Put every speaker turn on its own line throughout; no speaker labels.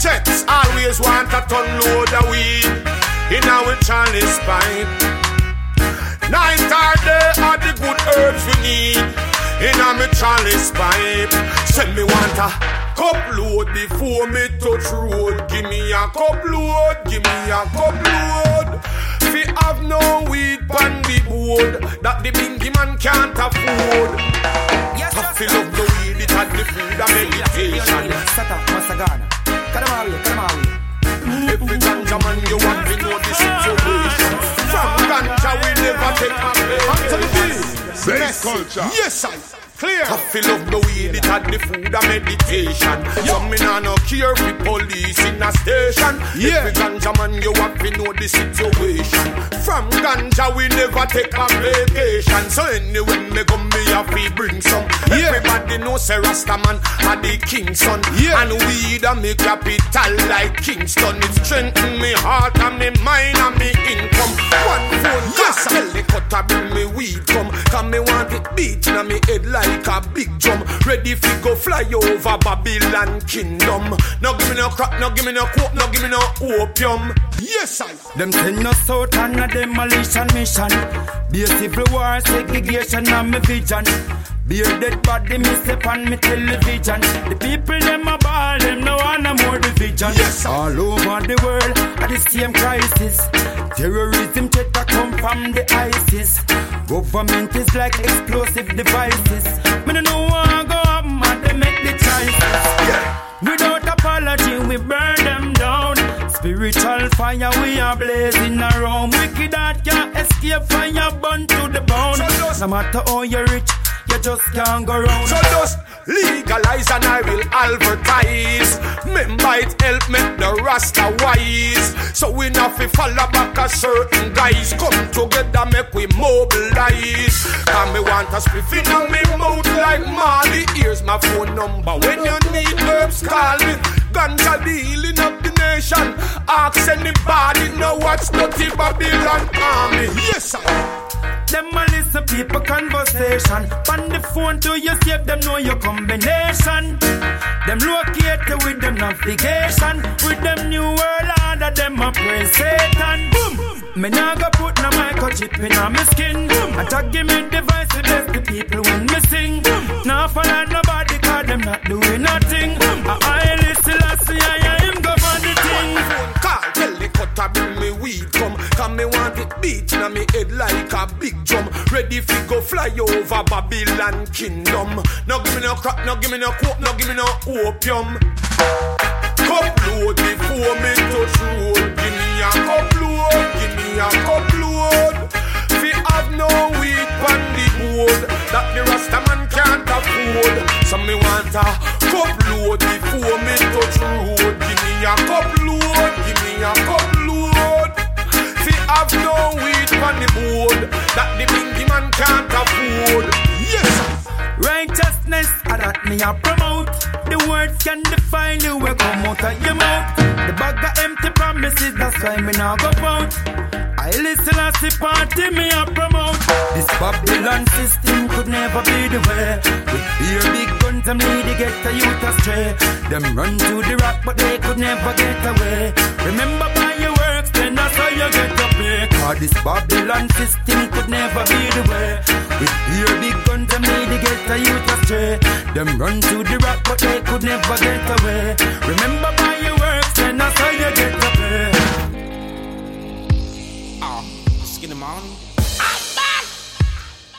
checks always want a ton load of weed in our chalice pipe. Night or day are the good herbs we need in our chalice pipe. Send me want a cup load before me touch road. Give me a cup load, give me a cup load. Fi have no weed pan the board that the bingy man can't afford.
Yes,
I fill up the weed, it had the food and meditation.
Sata, Masagana. Kadamawi, Kadamawi.
Every ganja man you want to know. From ganja we never take a break. Up the beat.
Culture.
Yes, I. Clear. I fill up the weed, it had the food and meditation. Some me nah no care for police in a station.
Yeah.
Every ganja man you have to know the situation. From ganja we never take a vacation. So anyway me come me have to bring some.
Yeah.
Everybody know say Rasta man are the king's son.
Yeah.
And weed and me capital like Kingston. It strengthen me heart and me mind and me income. One phone yes, the cutter bring me weed come. Come me want it beating on me head like a big drum. Ready fi go fly over Babylon kingdom. No give me no crack, no give me no coke, no give me no opium. Yes, I.
Them send us out on a demolition mission. Be a civil war, segregation, and me vision. Be a dead body, me step on me television. The people, them a ball, them no want no more division.
Yes, sir.
All over the world, are the same crisis. Terrorism a come from the ISIS. Government is like explosive devices. Me no know what go up, man, they make the choices. Without apology, we burn them down. Spiritual fire, we are blazing around. Wicked heart can't escape fire, burn to the bone. No matter how you rich, you just can't go round.
So just legalize and I will advertise. Member it help make the Rasta wise. So we not fi follow back a certain guys. Come together make we mobilize. Come me want a spliff in me mouth like Marley. Here's my phone number. When you need herbs, call me. Ganja dealing up the nation. Ask anybody know what's dirty Babylon army. Yes, sir.
Them a listen people conversation. On the phone to you save them know your combination. Them locate with them navigation. With them new world order, them a praise Satan. Boom. Me nah go put no microchip in on me skin. Boom. I tag give me device to bless the people when me sing. Boom. Nah follow nobody cause them not doing nothing. Boom. I I listen, I see I the
cutter bring me weed come. Come me want it beating on me head like a big drum. Ready fi go fly over Babylon kingdom. No give me no crack, no give me no coke, no give me no opium. Cup load before me touch road. Give me a cup load, give me a cup load. Fi have no weed on the board that the Rasta man can't afford. So me want a cup load before me touch road. Give me a cup load, give me a cup load. Have no weed on the board that the bingy man can't afford. Yes.
Righteousness, I that me a promote. The words can define you will come out of your mouth. The bag of empty promises, that's why me now go out. I listen as the party me a promote. This Babylon system could never be the way. With beer big guns, them to get the youth astray. Them run to the rock, but they could never get away. Remember this Babylon system could never be the way. With beer big guns, them need to get the youth astray. Them run to the rock, but they could never get away. Remember by your works, then that's how you get your pay.
Ah, Skin them on.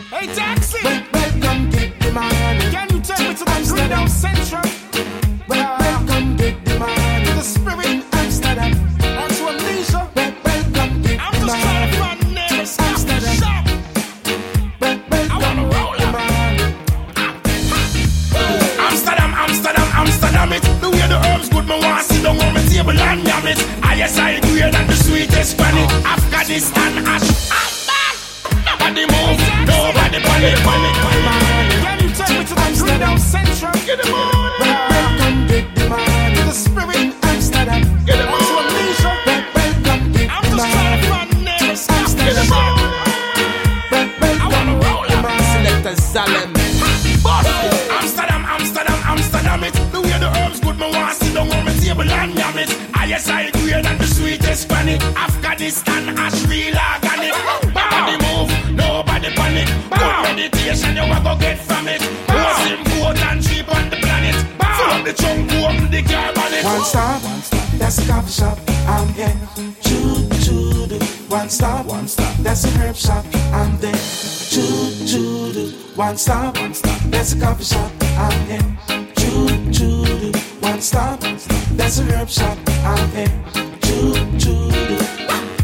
Hey, Jackson,
Welcome to the man.
can you take me to the Greenhouse Central? Table and yam it. I yes I greater than the sweetest granny. Afghanistan ash. Nobody move, nobody panic, panic, panic. Can you take me to the Greenhouse Central? Get them on.
Welcome man.
To the Spirit
Amsterdam.
Get them on.
Welcome to
I'm
the
just trying to find nails. Get them on.
Welcome the man.
Selector Zalem.
Table
and yam it. ISI grade and the sweetest granny. Afghanistan, ash real organic. Body move, nobody panic. Good meditation, you a go get from it. Most important cheap on the planet. Full of the trunk, open the carbon.
One stop, one stop, that's a coffee shop. I'm here. Choo choo doo. One stop, one stop, that's a herb shop. I'm there. Choo choo doo. One stop, one stop, that's a coffee shop. I'm here. Choo choo doo. One stop, that's a herb shop. I'm here. Choo choo doo.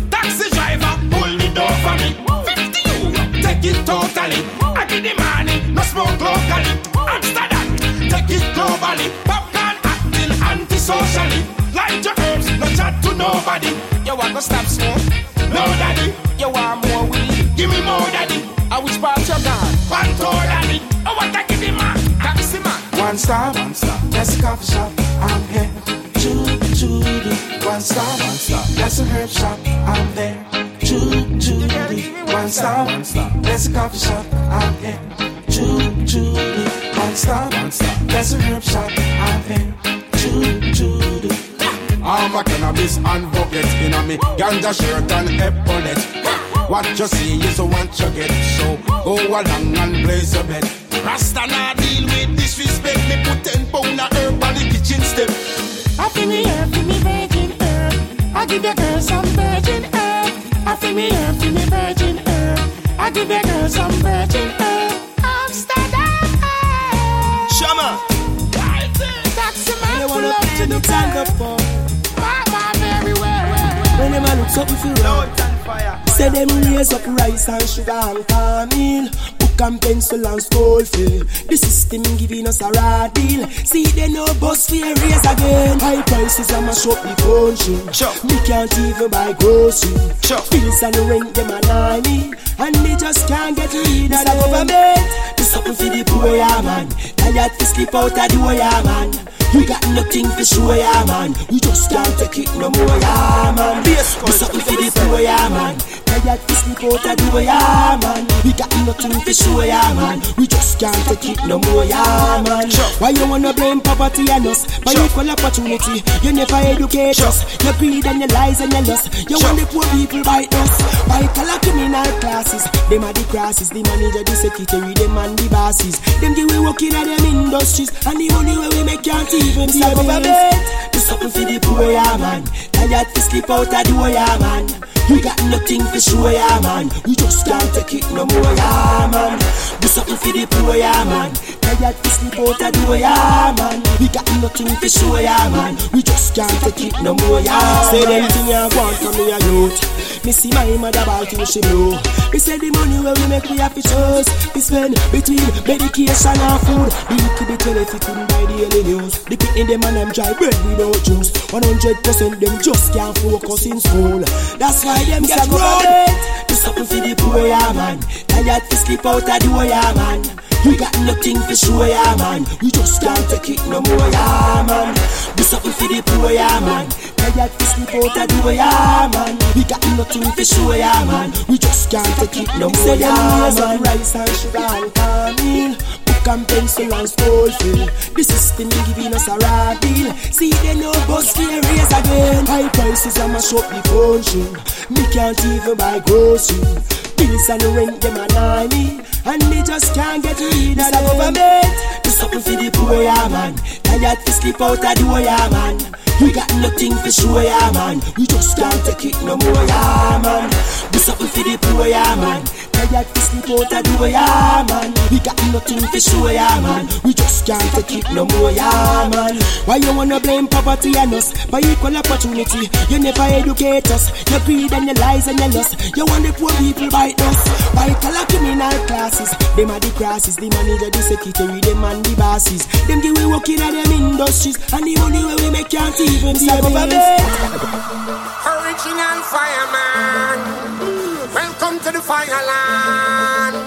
Taxi driver, pull the door for me. 50 euro, take it totally. I give the money, no smoke locally. Amsterdam, take it globally. Popcorn acting antisocially. Light your herbs, no chat to nobody.
You want to stop smoke?
No daddy,
You want more weed?
give me more
One stop, one stop, that's a coffee shop. I'm here. Choo choo doo. One stop, one stop, that's a herb shop. I'm there. Choo choo doo. One stop, one stop, that's a coffee shop. I'm here. Choo choo doo. One stop, one stop, that's a herb shop. I'm here. Choo choo doo.
All my cannabis and bucket in a me ganja shirt and epaulet. What you see is what you get, so go along and blaze your bet.
Rasta not deal with disrespect. Me put 10 pound of herb on the kitchen step.
I feel me herb, feel me virgin herb. I give the girl some virgin herb. I feel me herb, feel me virgin herb. I give the girl some virgin herb. Amsterdam herb.
Shama.
Taxi man
You
pull
wanna
up to
pay
the
the time
curb.
up for
Mama everywhere.
When them a look something for wrong Say them raise up rice and sugar and corn meal And pencil and school fee The system giving us a raw deal. See they no bus fee raise again. High prices and mash up the country.
Sure.
Me can't even buy grocery.
Sure.
Bills and rent them a nanny And me just can't get rid of the government. Do something for the poor yeah man. Tired to sleep out of the way yeah man. We got nothing to show yeah man. We just can't take it no more yeah man. Do something for the poor yeah man Tired to sleep out the way yeah man. We got nothing to show yeah man. We just can't take it no more yeah man. Why you wanna blame poverty and us? For equal opportunity? You never educate us. Your greed and your lies and your lust. You want the poor people bite us. White collar criminal classes. Them are the crosses. The manager, the secretary, them and the bosses. Them the way working at them industries. And the money where we make can't even see Do something for the poor yeah man. Tired to sleep out the way yeah man We got nothing to show yeah man. We just can't take it no more yeah man. Do something for the poor yeah man. Tired to sleep out of the way yeah man. We got nothing to show yeah man. We just can't take it no more yeah Say them thing you want from me a youth Me see my mother about till she blow Me say the money where we make we have to choose. We spend between medication and food. The little bit you couldn't buy the daily news. The in them and them dry bread without juice. 100% them just can't focus in school. That's why them get grown Do something for the poor yeah man. Tired to sleep out of the way yeah man. We got nothing to show yeah man. We just can't take it no more yeah man. Do something for the poor yeah man. Tired to sleep out of the way yeah man. We got nothing to show yeah man. We just can't take it no more yeah man. Rice and sugar and corn meal Book and pencil and school fee The system giving us a raw deal See they no bus fare raise again. High prices and mash up the country Me can't even buy grocery Bills and rent them a nanny And me just can't get rid of the government. Do something for the poor yeah man. Tired to sleep out of the way yeah man. We got nothing to show yeah man. We just can't take it no more yeah man. Do something for the poor yeah man. Tired to sleep out of the way yeah man. We got nothing to show yeah man. We just can't take it no more yeah man. Why you wanna blame poverty and us? For equal opportunity. You never educate us. Your greed and your lies and your lust. You want the poor people bite us White collar criminal classes. Them are the crosses. The manager, the secretary, them and the bosses. Them the way working at them industries. And the money where we make can't even see a government
Original fireman. Welcome to the fireland.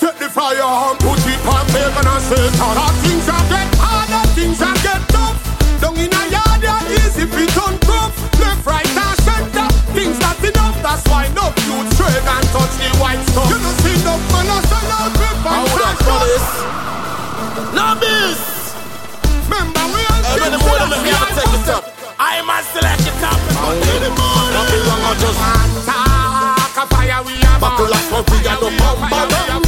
Take the fire and put it on pagan and Satan. How things are straight and touch the white stuff. You don't see no man a sell out and trash.
No biz.
Remember, we all
them wanna make me have a take it up.
I must select the top.
Babylon a just talk a fire we a Buckle up for we a no them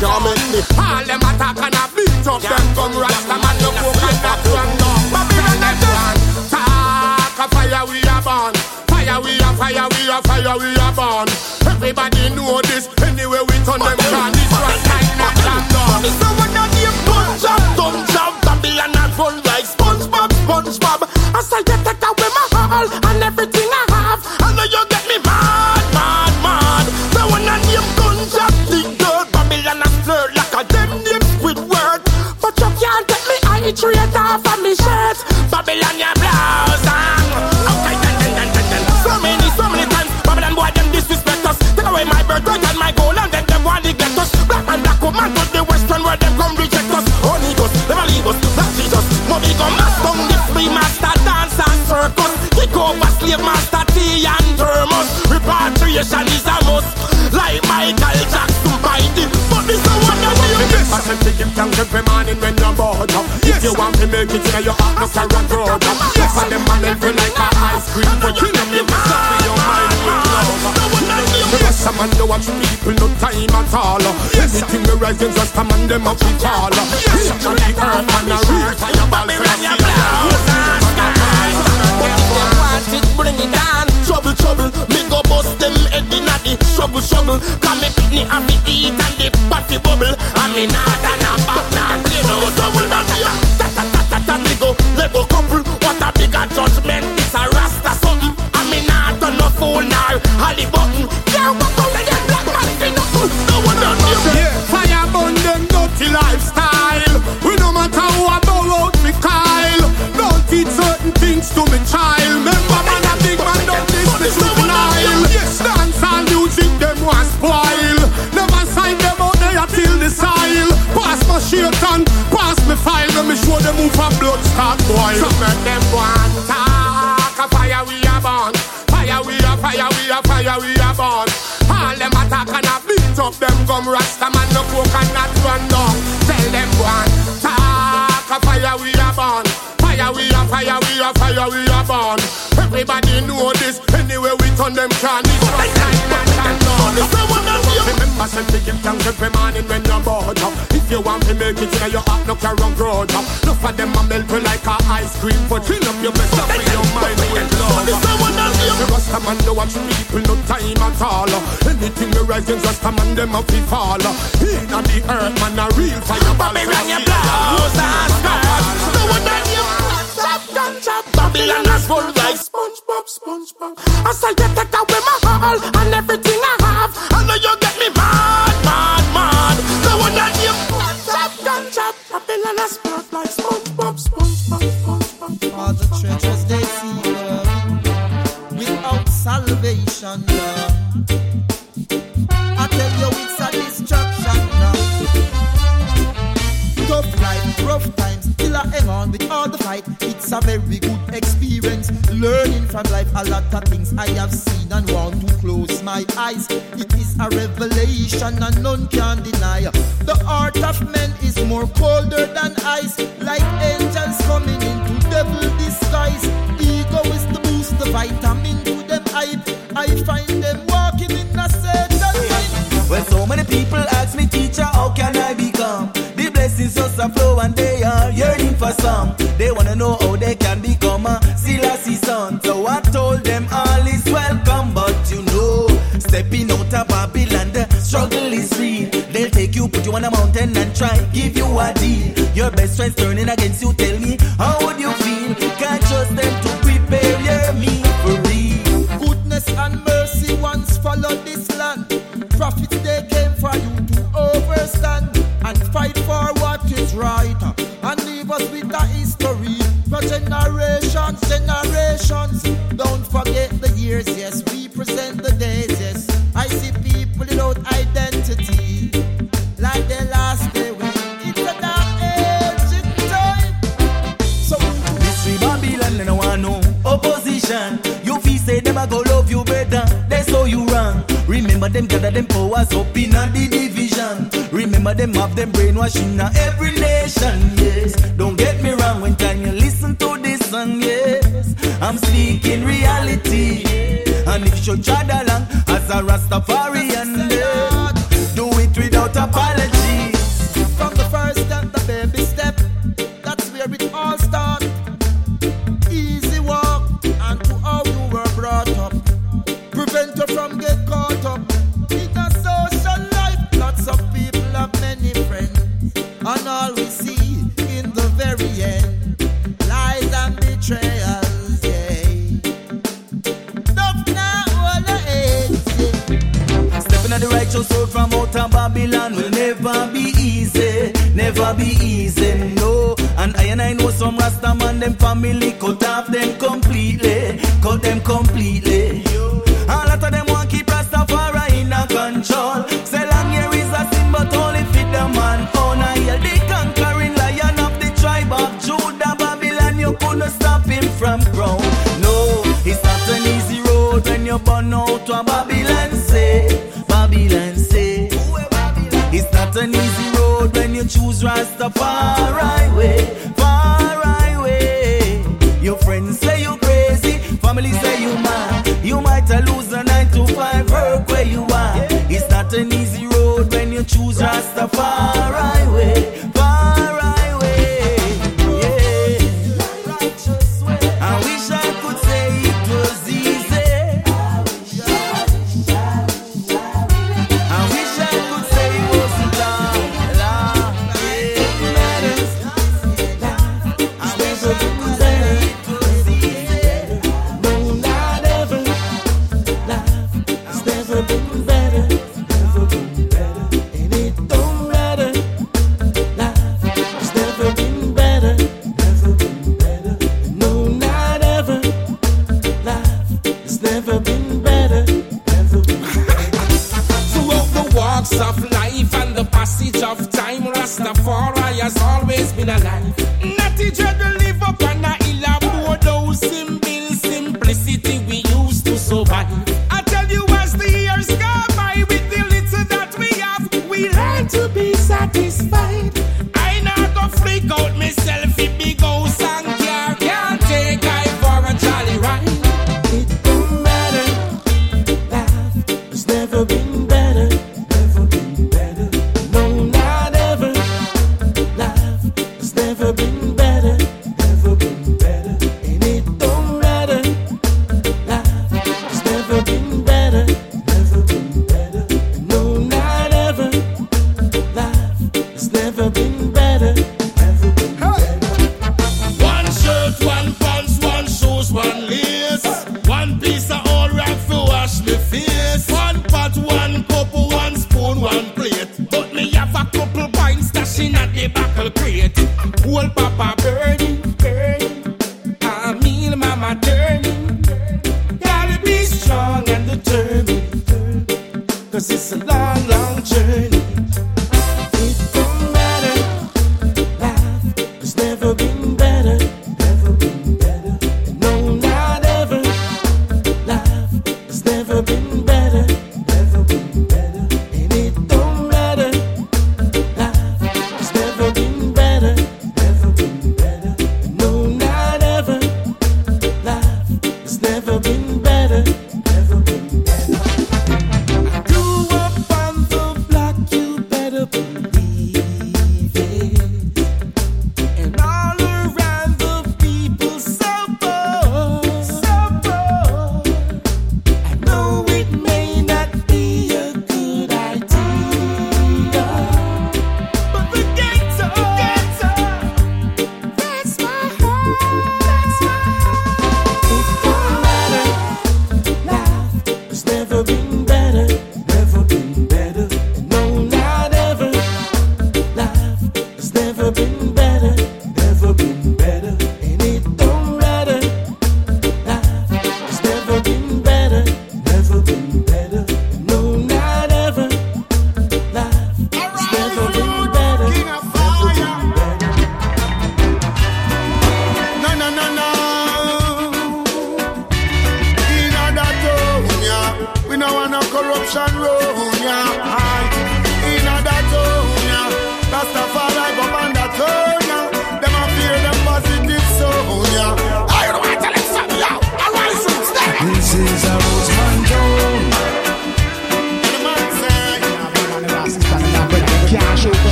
Can't make me. All them attack and a beat up them. Come rasta man no coke and that run down. Babylon a just talk a fire we a burn Fire we a fire we a fire we a burn Everybody know this Anyway we turn them can This one time not jam down
So when I name gun job, gun job, Babylon a run like SpongeBob, SpongeBob. I say you take away my all and everything I have. I know you get me mad, mad, mad. So when I name gun job, the dirt, Babylon a flirt like a them name Squidward. But you can't get me eye straight off slave master tea and thermos. Repatriation is a must. Like Michael Jackson the but this is what I do.
I said to give thanks every morning when you're bored up. If you want to make it in your heart, no carry on road up. Yes, and them man feel like a ice cream. But you know ah, you mess up with your mind. The rest of man don't watch people no time at all. Anything we rise against a man them up we fall. Such
you
want make it in your heart, no carry on road up. Enough of them a melt you like a ice cream, but fill up your best up with your mind with love. The Rasta man no watch people no time at all. Anything we rise against Rasta man them a fi fall. Inna the earth man a real fireball.
Babylon your blouse and skirt. No one on you. Chop, chop, chop. Babylon has full like SpongeBob, SpongeBob. I say you take away my all and everything
a very good experience, learning from life a lot of things I have seen and want to close my eyes. It is a revelation and none can deny. The heart of man is more colder than ice, like angels coming into devil disguise. Ego is the boost, the vitamin to them hype. I find them walking in a certain line.
When so many people ask me, teacher, how can I become? The blessings just flow and they are yearning how they can become a Selassie son. So I told them all is welcome, but you know, stepping out of Babylon, the struggle is real. They'll take you, put you on a mountain and try give you a deal. Your best friend's turning against you. Tell me, how them gather them powers up in a the division. Remember them have them brainwashing a every nation. Yes, don't get me wrong when time you listen to this song. Yes, I'm speaking reality. And if you should try along as a Rastafarian. I
always been alive. Natty Dread to live up on a hill of board, simple simplicity we used to survive.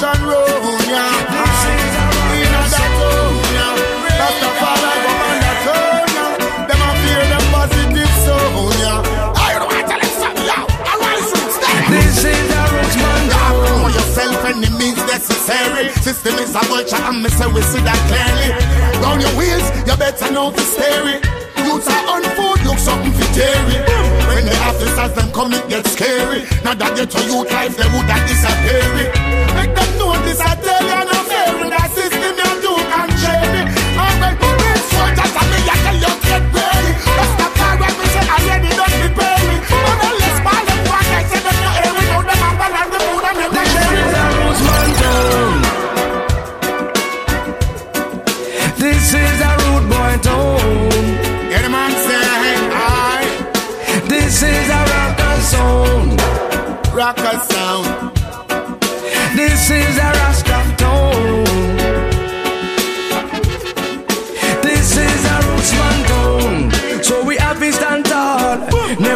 No
corruption
room, yeah. enemies necessary. System is a vulture and me say we see that clearly. Down your wheels, you better know steer it. Youths are on food, look something for dairy. When the officers them come, it get scary. Now that get to youth life, they would have disappear. Rocker sound. This is a rude boy tone. Get a man say, I.
This is a rock 'n' roll, rock 'n' roll. This is a Rasta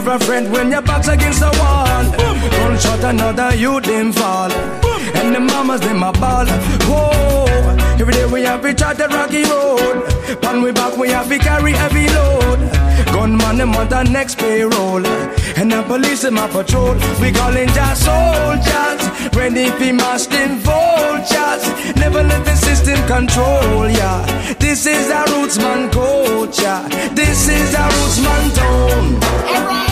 Never friend when your back's against the wall. Don't shot another, you them fall. And the mamas, them a ball. Whoa. Every day we have to chart the rocky road. Pan we back, we have to carry heavy load. Gunman them on the next payroll. And the police them a patrol. We calling just soldiers. Ready for masking vultures. Never let the system control ya. Yeah. This is a rootsman culture. This is a rootsman tone.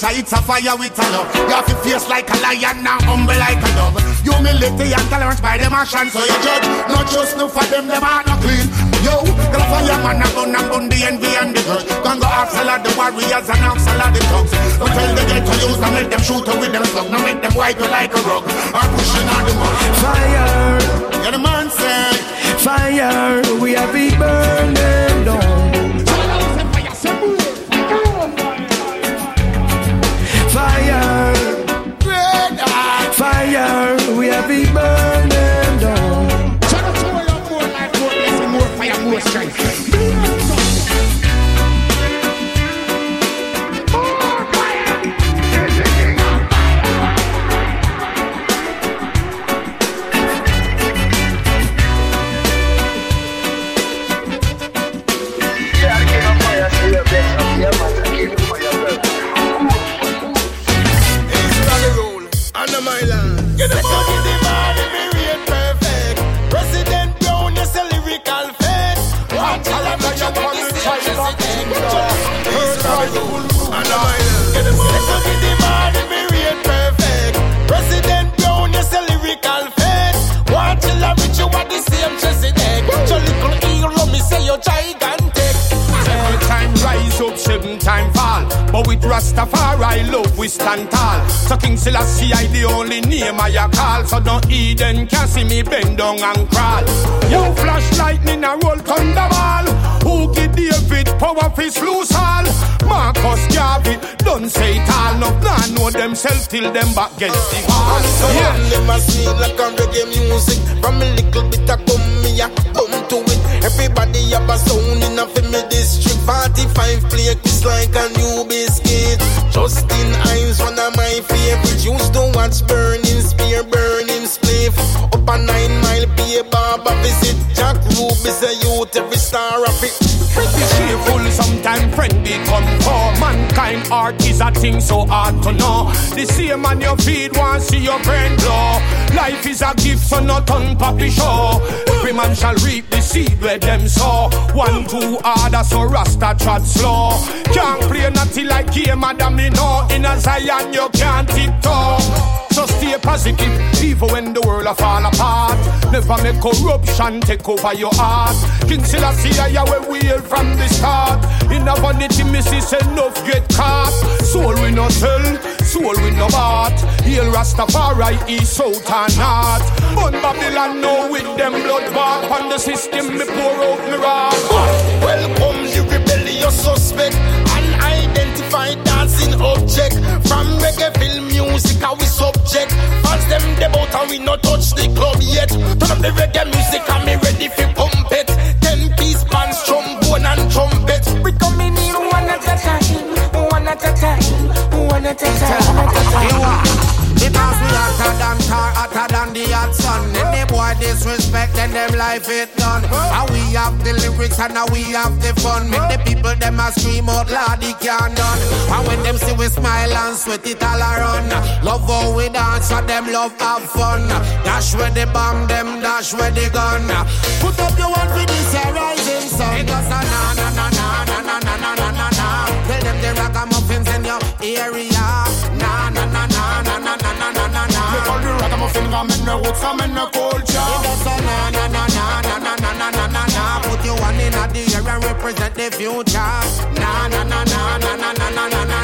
culture, it's a fire with a love. You have to face like a lion, now humble like a dove. Humility and tolerance by them action, so you judge. Not just no for them, them are not clean. Yo, the fireman, a gun and gun, the envy and the grudge. Gonna go off salad the warriors and off salad the thugs. But tell the get to use and make them shoot with them slug. Now make them wipe you like a rug. Or pushing on the mud.
Fire.
Yeah, the man say.
Fire, we have been burn them down.
Rastafari love we stand tall. So King Selassie I the only name I call. So no Eden can see me bend down and crawl. You flash lightning and roll thunderball. Who give David power fi loose all? Marcus Garvey don't say it all. No plan know themselves till them back against the wall.
So yeah. Never see like a reggae music. From a little bit of come me a it. Everybody have a sound in a me district. 45 play kiss like a new biscuit. Justin Hinds, one of my favorites. Used to watch Burning Spear, Burning Spliff. Up a nine mile pay barber visit. Jack Ruby say youth every star of it.
Pretty sometimes friend become poor. Mankind art is a thing so hard to know. The same man you feed want see your brain blow. Life is a gift, so not on papi show. Every man shall reap the seed where them sow. One too hard, so Rasta trot slow. Can't play nothing like game, madam, me know. In a Zion, you can't tiptoe. So stay positive, even when the world a fall apart. Never make corruption take over your heart. King Selassie, I where we hail from the start. In a vanity, missus enough get caught. Soul we no sell, soul we no bought. Hail Rastafari, east, south and north. But Babylon now with them blood bath. On the system, me pour out me wrath.
Welcome the rebellious suspect. Unidentified dancing object. From reggae film music, how we subject. Fans them the boat and we no touch the club yet. Turn up the reggae music and me ready for pump it. Ten trombone and trumpet.
We coming in one at a time, one at a time, one at a time, one at a time.
Than tar, hotter than the hot sun. Any boy disrespect, then them life it done. And we have the lyrics and now we have the fun. Make the people them a scream out loud, they can't done. And when them see we smile and sweat it all around. Love how we dance, and them love have fun. Dash where the bomb, them dash where the gun. Put up your one for this rising sun.
Ragamuffin, I'm in the roots, I'm in the culture.
It goes na na na na na na na na na na na. Put your one in the air and represent the future. Na na na na na na na na na na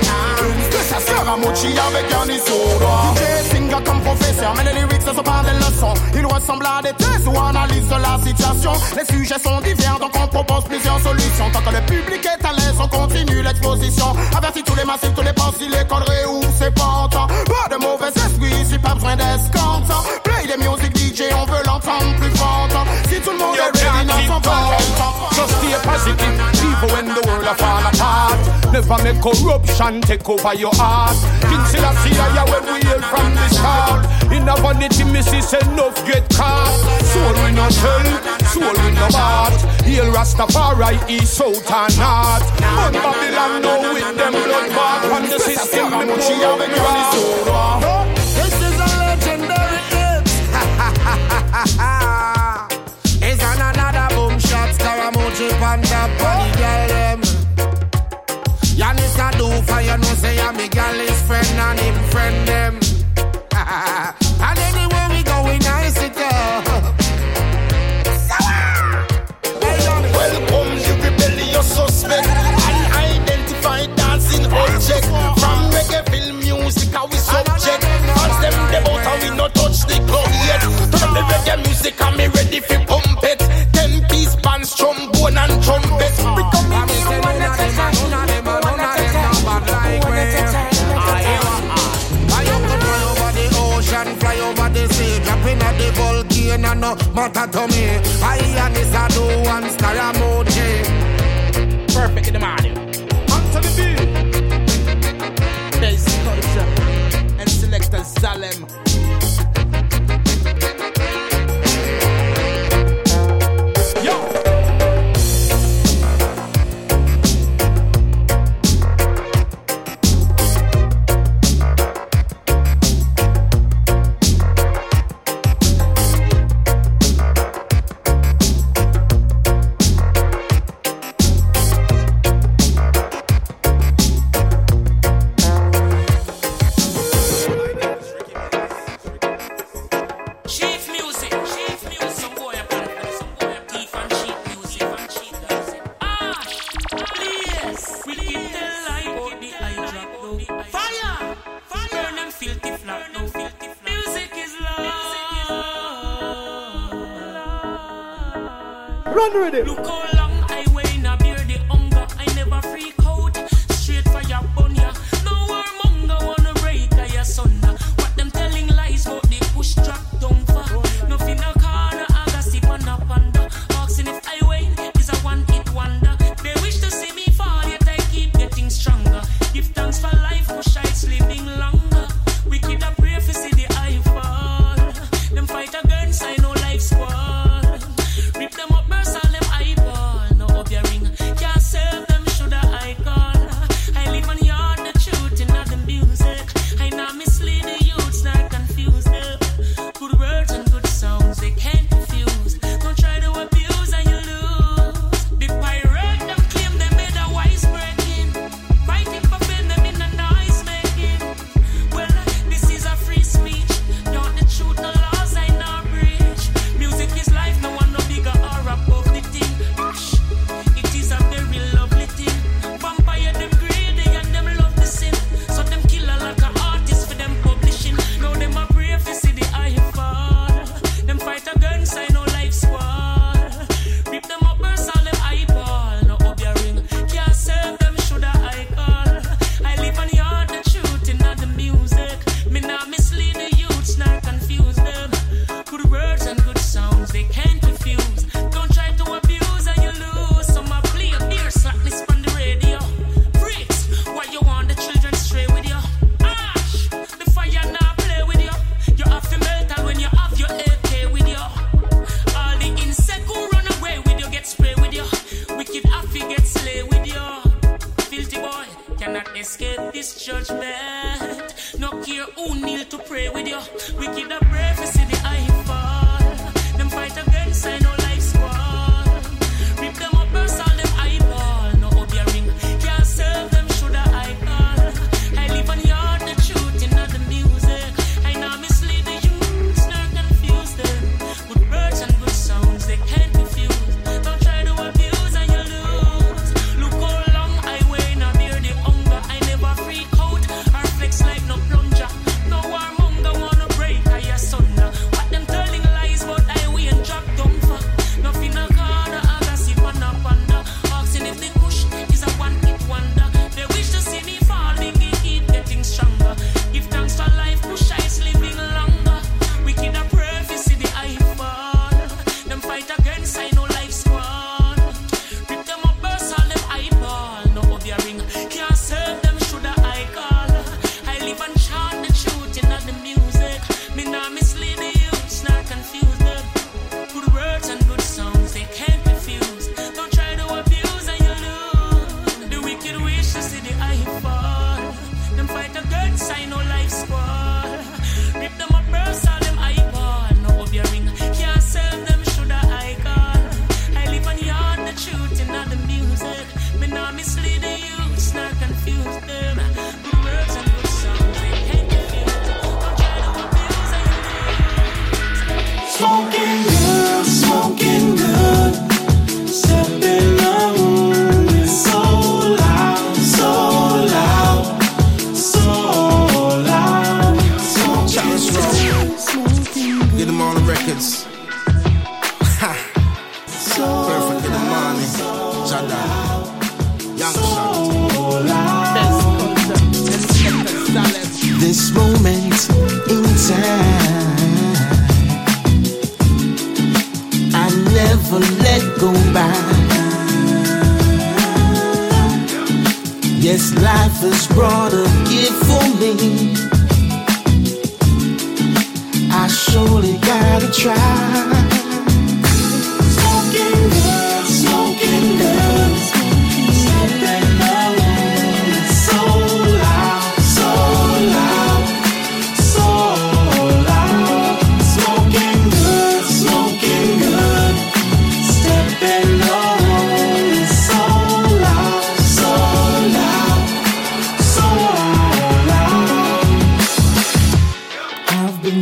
na.
Spécial Scaramucci avec un DJ Singer comme professeur Mais les lyrics ne sont pas des leçons. Ils ressemblent à des thèses ou analysent la situation. Les sujets sont divers donc on propose plusieurs solutions. Tant que le public est à l'aise on continue l'exposition. Avertis tous les massifs, tous les pensées, les conneries ou c'est pas Pas de mauvais esprit ici, pas besoin d'escompte Play des music DJ, on veut l'entendre plus fort Si tout le monde est ready, n'en sont pas
Just stay positive, even when the world a fall apart. Never make corruption take over your heart. King Selassie, I when we hail from the start. In a vanity, missus enough get caught. Soul we no sell, soul we no bought. Hail Rastafari, east, south and north. But Babylon know with them blood bath. On the system, me pour out me
Pan top on the girl them. Yanis a do for you know say I'm me girl his friend and him friend them. and anywhere we go we nice it up.
Welcome rebellious suspect. Unidentified dancing object. From reggae film music, how we subject. Fans them the boat and we no touch the club yet. Turn the reggae music me ready for pump trumpet. We come in here one at a time.
None of them, none of them, no bad like me. I hear a I
have to fly over the ocean, fly over the sea, dropping at the volcano, no matter to me. I and
is a do one star emoji. Perfect in the morning.
Answer the beat. Bass culture and select a Salem.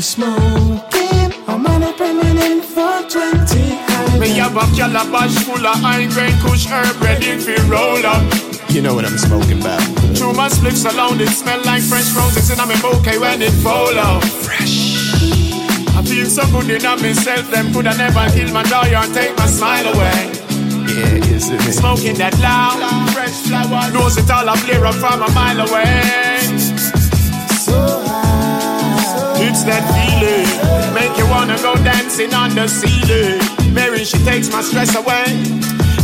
smoking. I'm on a permanent for 20 high.
Me have a calabash full of high grade kush herb ready for roll up.
You know what I'm smoking about.
Through my spliffs alone, it smell like fresh roses and I'm a bouquet when it fall off. Fresh. I feel so good in myself, them could I never kill my joy or take my smile away.
Yeah, isn't it?
Smoking that loud, fresh flower, knows it all, I flare up from a mile away. It's that feeling. Make you wanna go dancing on the ceiling. Mary, she takes my stress away.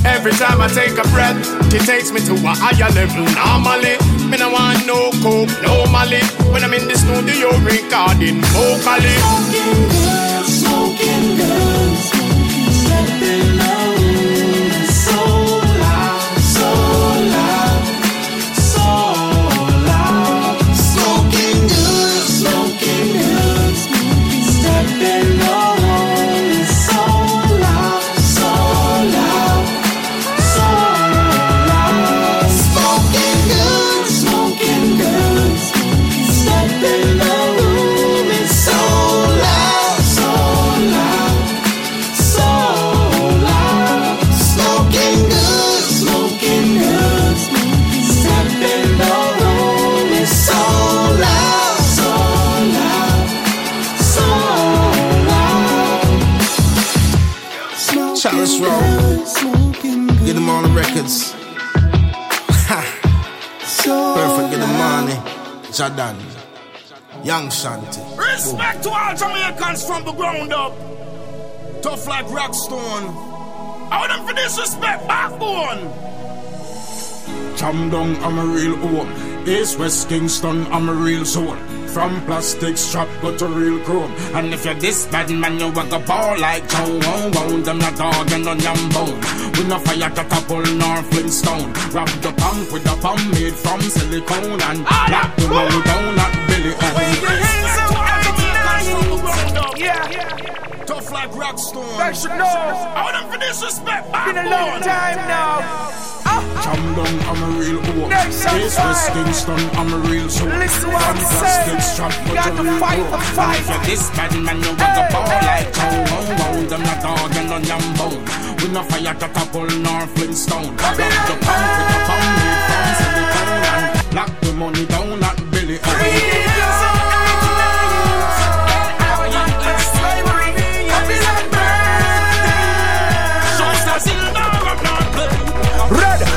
Every time I take a breath, She takes me to a higher level normally. Me no want no coke normally. When I'm in the studio recording vocally.
Young Shanty.
Respect Boom. to all Jamaicans from the ground up.
Tough like Rockstone.
I want them for disrespect, backbone.
Cham Dong, I'm a real old. East West Kingston, I'm a real soul.
From plastic strap go to real chrome. And if you're this bad man, you walk a ball like Joe. Wow, wow, them not dog and on your bone. We no fire catapult nor flintstone. Wrap the pump with a pump made from silicone and lock the money down at Billy
Yeah.
Tough like Rockstone.
They should know.
I them for disrespect.
Been a long time now.
Jam down, I'm a real.
Next
East. West Kingston, I'm a real soul.
Listen what I'm saying.
strap
You
go
got
to
to fight the fight.
if you're this bad man, you walk a ball like Joe. Wow, wow, them not dog and your bone. We no fire catapult nor flintstone. Drop the pump with a pump made from silicone and lock the money down at Billy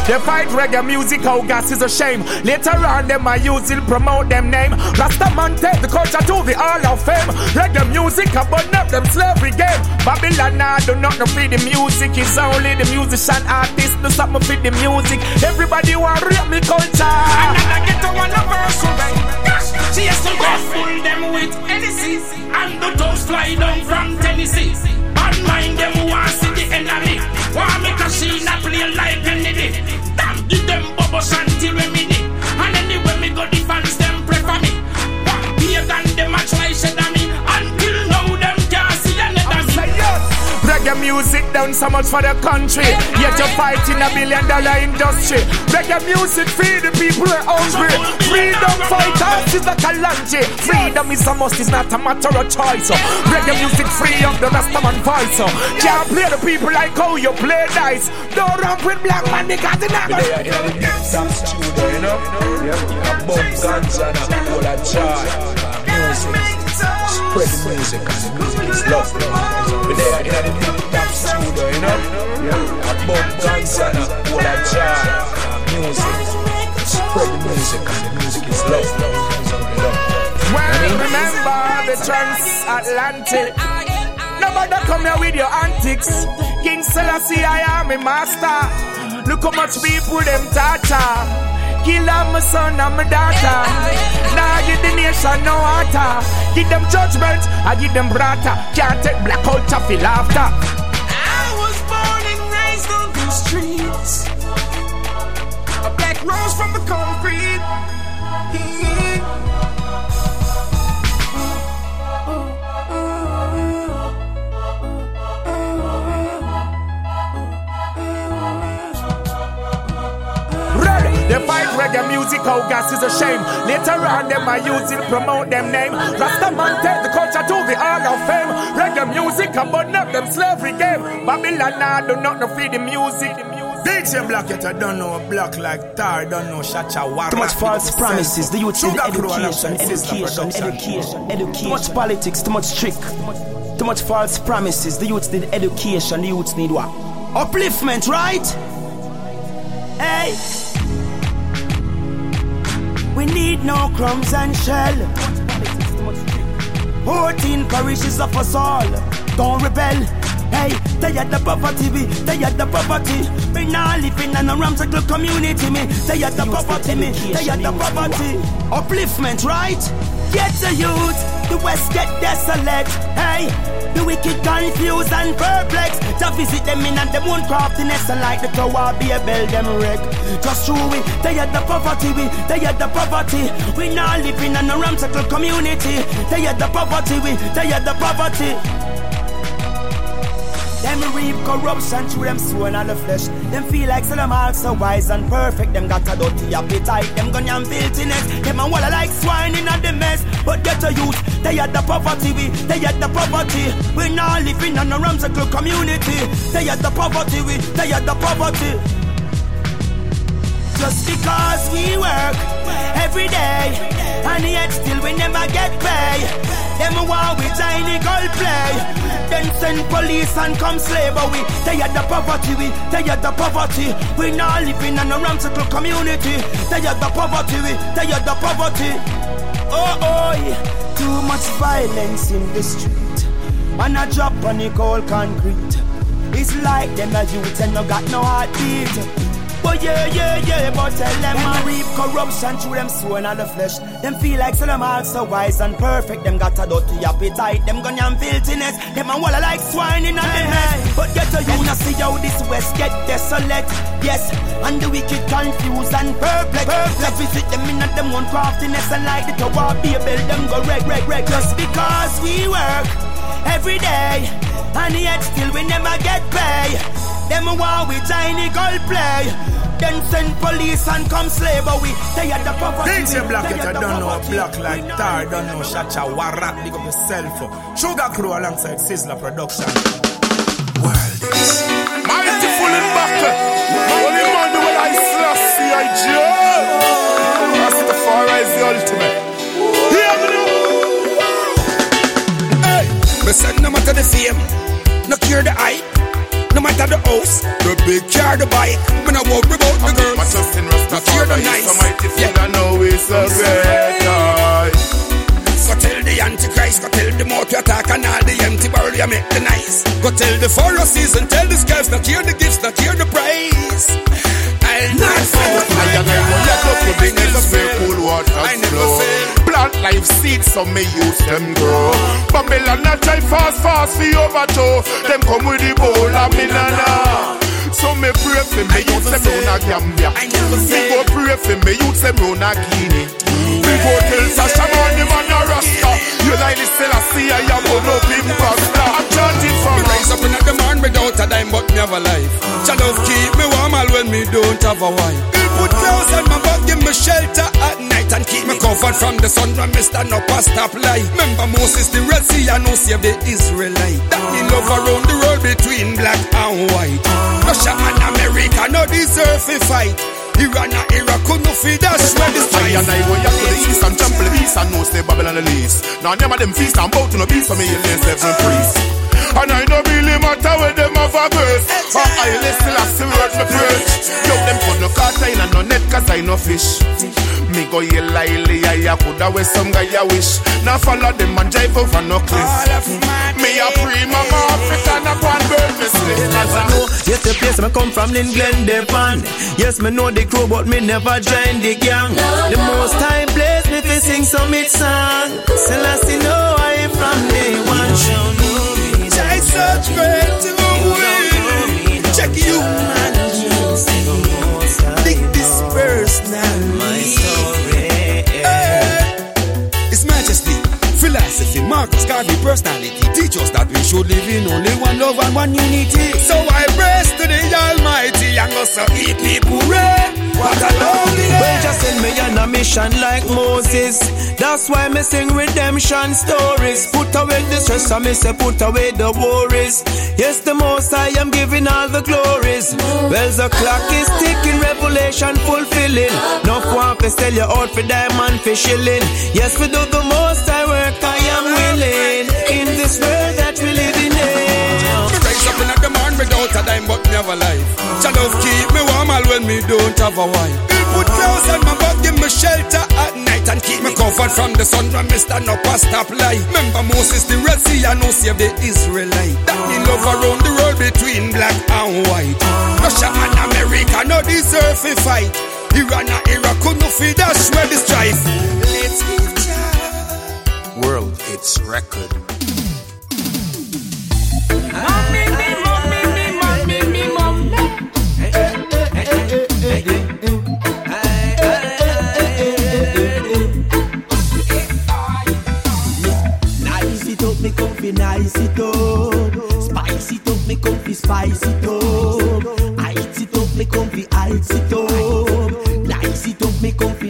they fight reggae music, how gas is a shame. Later on, them I use it, promote them name. Rastaman take the culture to the Hall of Fame. Reggae music, I burn up them slavery game. Babylon, I do not know for the music. It's only the musician artist do something for the music. Everybody want rap me culture.
And I get to one of bang. She has to go full them with Hennessy And the toes fly down from Tennessee Bad mind them want see the enemy Want make a she not play like them
Reggae music done so much for the country. Yet you're fighting a billion dollar industry. Reggae music feed the people are hungry. Freedom fighters is a calamity. Freedom is a must, it's not a matter of choice. Reggae music free up the rest Rastaman voice. So can't play the people like how you play dice. Don't run with black man they not
They are in the studio, you know. Yeah, bump guns and a whole of joy. Music, spread the music, and the music is love. But they are in the sound studio, you know. Yeah, a bump guns and a whole of joy. Music, spread the music, and the music is love.
Well, remember the transatlantic. Nobody come here with your antics. King Selassie, I am a master. Look how much people them tata. Kill them, my son and my daughter. Now give the nation no water. Give them judgment, I give them brata. Can't take black culture for laughter.
I was born and raised on the streets. A black rose from the concrete.
They fight reggae music, how gas is a shame. Later on, them I use it, promote them name. Rastaman take the culture to the Hall of Fame. Reggae music, I burn up them slavery game. Babylon, I do not know feed the music. DJ Black, yet I don't know a block like tar, don't know Shacha Wara.
Too much false promises. The youth need
Sugar Crew and
education,
Sister
education, education, education. Too much politics, too much trick. Too much false promises. The youth need education. The youth need what? Upliftment, right? Hey. We need no crumbs and shell. 14 parishes of us all. Don't rebel. Hey, they are the poverty, we, they are the poverty. We not living in a ramshackle community, me. They are the poverty, me. They are the poverty. Upliftment, right? Get the youth, the West get desolate. Hey, the wicked confused and perplexed. To visit them in and them own craftiness and like the tower be a bell them wreck. Just true we, they are the poverty, we, they are the poverty. We now living in a ramshackle community. They are the poverty, we, they are the poverty. Them reap corruption through them soul and the flesh. Them feel like so them all so wise and perfect. Them got a dirty appetite. Them gun and filthiness. Them a walla like swine in a the mess. But get a youth, they are the poverty. We, they are the poverty. We not living in a ramshackle community. They are the poverty. We, they are the poverty. Just because we work every day and yet still we never get pay. Them want we tiny gold play. Send police and come slave we. They are the poverty we. Are the poverty. We now living in a ramshackle community. Are the poverty we. Are the poverty. Oh oh, yeah. too much violence in the street. Man a drop on the cold concrete. It's like them a youth and no got no heartbeat. But yeah, yeah, yeah, but tell them I reap corruption through them sworn of the flesh. Them feel like so them all so wise and perfect. Them got a dirty appetite. Them gun and filthiness. Them a walla like swine in a hey, mess. But get to you now see how this west get desolate. Yes, and the wicked confused and perplexed. Perplex visit them in at them own craftiness and like the tower be build them go reg reg reg. Just because we work every day and yet still we never get pay. Them want we tiny gold play. Then send police and come slave but we they are the poverty.
DJ Black it, I don't know. Black like tar, don't know. Shacha, Warat, big up yourself. Sugar Crew alongside Sizzla Production. World is
mighty full in battle. Only man the way I slash C.I.G. Rastafari is the ultimate. Hear me now.
Hey, me say no matter the fame, no care the hype. No matter the house, the big car, the bike. When I walk about the girls,
my trust in
the nice.
So mighty feel I know it's a great time.
Go tell the Antichrist, go tell the more to attack and all the empty barrel you make the nice. Go tell the Pharisees and tell the scouts, not hear the gifts, not hear the praise. I'll not fail.
I am a let up the business where cool water flow. Plant life seeds, so me use them grow. Babylon not try fast, fast for overthrow. Them come with the bowl of me nana. So me pray for me youth them round a Gambia. Me go pray for me youth them round a Guinea. Me go tell Sasha man the man a Rasta. You like this still I see I am on up in pasta. I'm chanting for
me. Rise up in the morning without a dime but me have a life. Love keep me warm all when me don't have a wife. Put clothes on my back, give me shelter at night and keep me covered from the sun when me stand up and stop light. Remember Moses the Red Sea and no save the Israelite. That me love around the world between black and white. Russia and America no deserve a fight. Iran and Iraq could not feed us where this
I and I go up to the east and to the east and no stay Babylon the least. Now of them feast and bow to no beast for me in seven priests. And I don't really matter where them have a grace. Or I listen as the word me preach. Yo, them put no carter in and no net cause I no fish. Me go ye lily, I coulda with some guy I wish. Now follow them and drive over no cliff. Me a pre mama African a one bird me
As I know, yes the place me come from in Glendevon. Yes me know the crew but me never join the gang. The most time place me fi sing some it song. Selassie know I from day one.
Such great to win. Check you. Think this personally. His Majesty, philosophy, Marcus Garvey personality teach us that we should live in only one love and one unity. So I praise to the Almighty and also keep people ready. What a lonely
Well, just send me on a mission like Moses. That's why me sing redemption stories. Put away the stress, and me say put away the worries. Yes, the most I am giving all the glories. Well, the clock is ticking, revelation fulfilling. No one to sell you out for diamond for shilling. Yes, we do the most I work, I am willing. In this world that we live
without a dime, but me have a life. Jah love keep me warm all when me don't have a wife. He put clothes on my back, give me shelter at night and keep me covered from the sun when me stand up and stop light. Remember Moses the Red Sea and no save the Israelite. That me love around the world between black and white. Russia and America no deserve to fight. Iran and Iraq could not feed us where the strife. Let's give Jah.
World, it's record.
Comfy nice it up. Spice it up, me comfy spice it up. Ice it up, me comfy ice it up. Nice it up, me comfy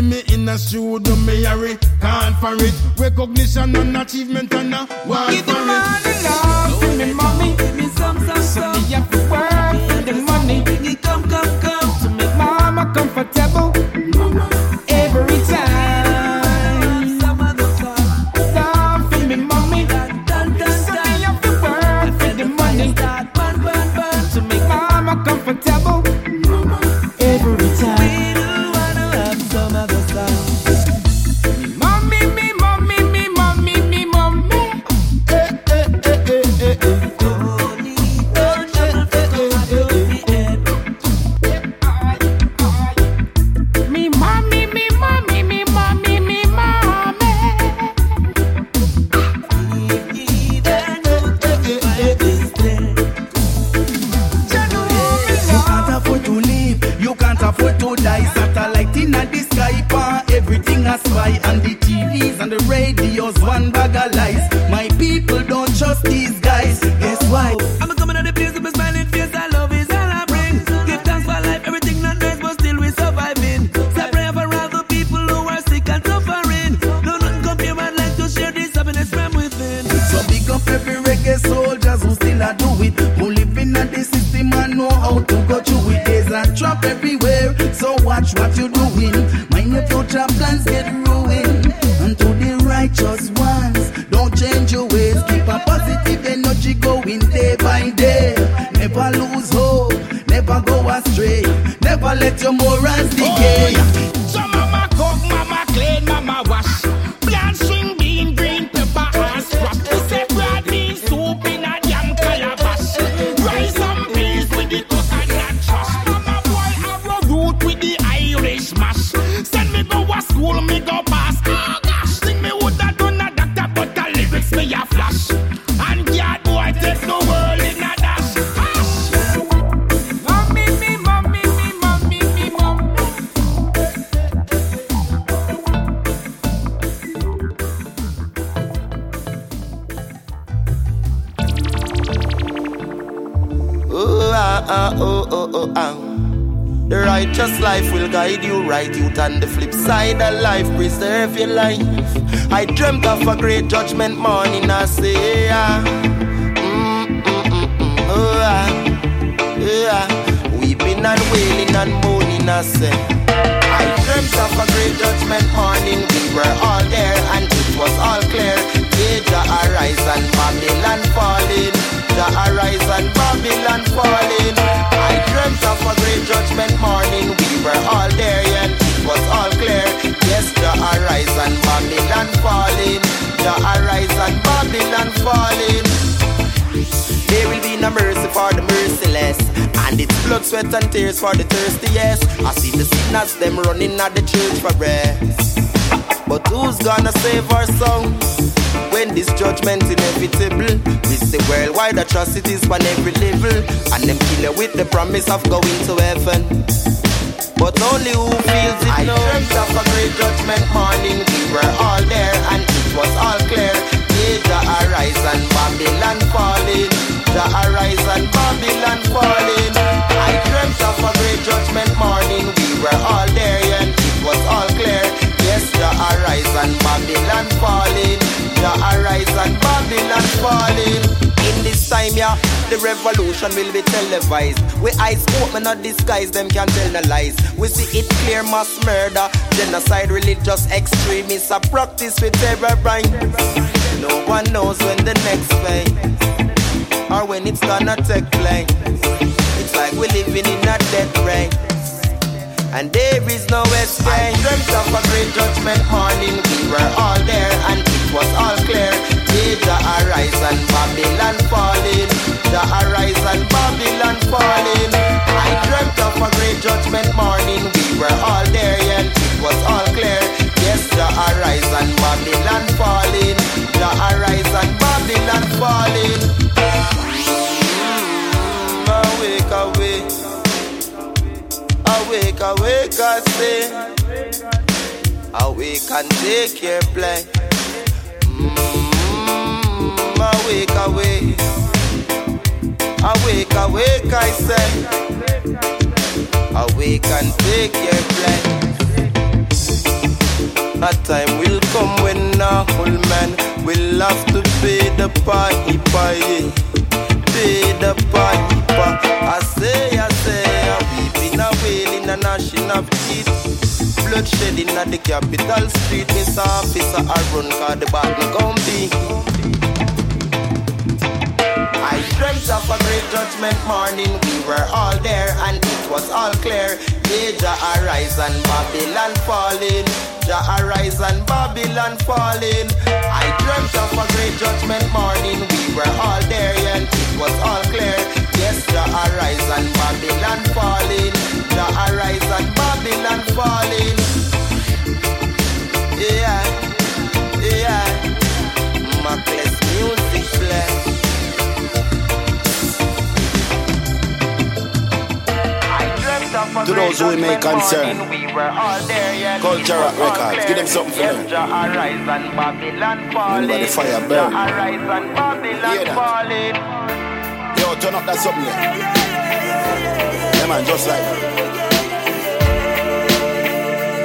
See me in a studio, me a re, can't for it. Recognition and achievement and a for
a
great judgment morning. I say, ah, mm, mm, mm, mm, oh, ah, yeah. Weeping and wailing and moaning. I say, I dreamt of a great judgment morning. We were all there and it was all clear. Jah arise and Babylon falling. Arise and Babylon falling. I dreamt of a great judgment morning. We were all there and it was all clear. Yes, arise and Babylon falling. Jah arise and Babylon falling. There will be no mercy for the merciless. And it's blood, sweat, and tears for the thirsty, yes. I see the sinners, them running at the church for rest. But who's gonna save our souls? When this judgment inevitable, we see worldwide atrocities on every level. And them kill you with the promise of going to heaven. But only who feels it I dreamt of a great judgment morning. We were all there and was all clear. Jah arise Babylon falling. Arise and Babylon falling. I dreamt of a great judgment morning. We were all there and it was all clear. Yes, arise and Babylon falling. Arise and Babylon falling. Time, yeah, the revolution will be televised. We eyes open, not disguise, them can't tell no lies. We see it clear, mass murder, genocide, religious extremists, a practice with terror right? No one knows when the next phase or when it's gonna take place. It's like we're living in a death race. And there is no escape. I dreamt of a great judgment morning. We were all there and was all clear. Jah arise and Babylon falling. Arise and Babylon falling. I dreamt of a great judgment morning. We were all there, and it was all clear. Yes, arise and Babylon falling. Arise and Babylon falling. Mm, awake, awake, awake, awake, I say. Awake and take your place. Mm, awake, awake. Awake, awake, I say. Awake and take your place. A time will come when a whole man will have to pay the party pay. Pay the party pay. I say, I say, a weeping, a wailing, a gnashing of teeth. Bloodshed in the capital street. Miss officer, I run, cause the battle gon' be. I dreamt of a great judgment morning. We were all there and it was all clear. Yeah, Jah arise and Babylon falling. Jah arise and Babylon falling. I dreamt of a great judgment morning. We were all there and it was all clear. Yes, Jah arise and Babylon falling. Jah arise and Babylon falling.
To those who we make concern, Culture Rock Records, give them something for them. Remember the fire burn. Hear that? Yo, turn up that something there. Yeah, man, just like that.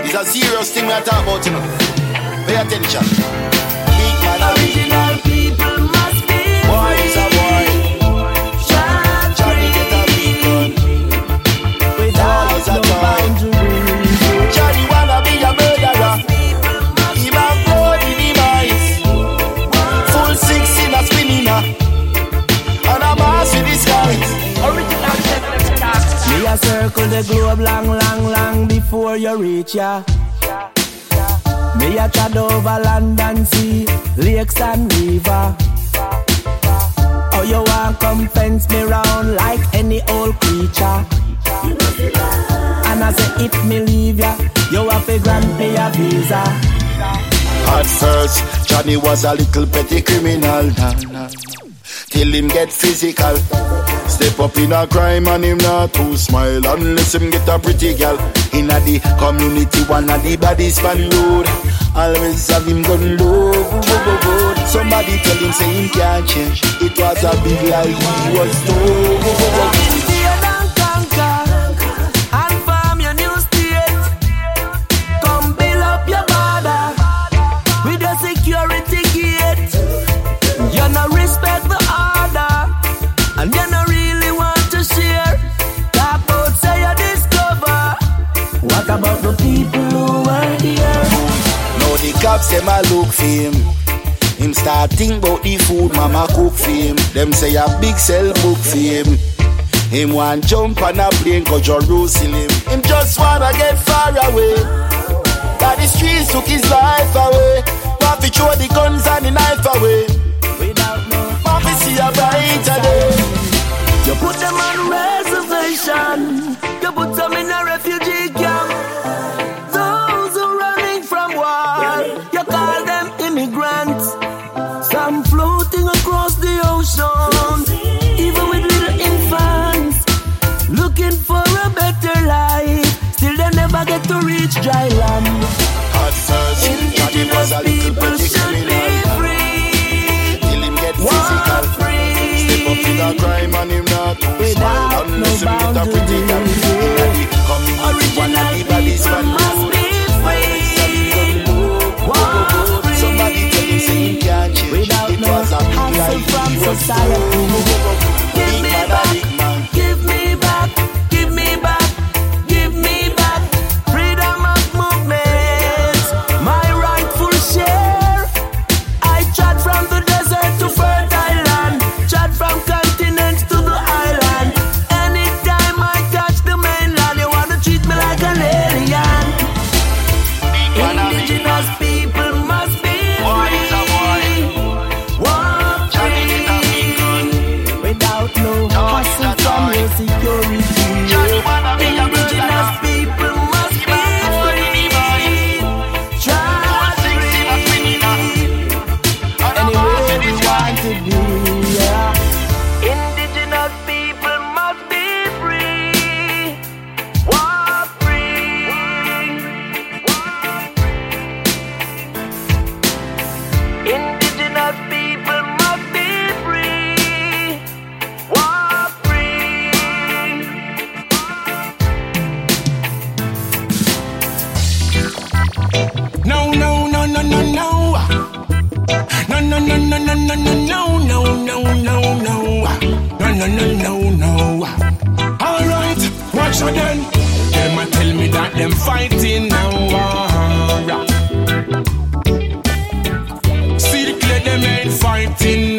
It's a serious thing we are talking about, you know. Pay attention. Big man, original people must be. Boy is
ya. Me a trod over land and sea, lakes and river. Oh, you want come fence me round like any old creature. And I say if me leave ya, you have to grant me a visa.
At first, Johnny was a little petty criminal. Till him get physical. Step up in a crime and him not too smile unless him get a pretty girl. In a the community, one of the bodies pan road. Always have him gun low. Somebody tell him say him can't change. It was a big lie he was told. Cops them a look for him. Him start think about the food mama cook for him. Them say a big sell book for him. Him want jump on a plane go Jerusalem. Him just wanna get far away. That the streets took his life away. To throw the guns and the knife away. To see a brighter day.
You put them on reservation. You put them in a refugee
not too smile unless him get a pretty girl. In a the community, one of the bodies pan road. Somebody tell him say him can't change. It was a big
from society.
them fighting a war. See the clear, them ain't fighting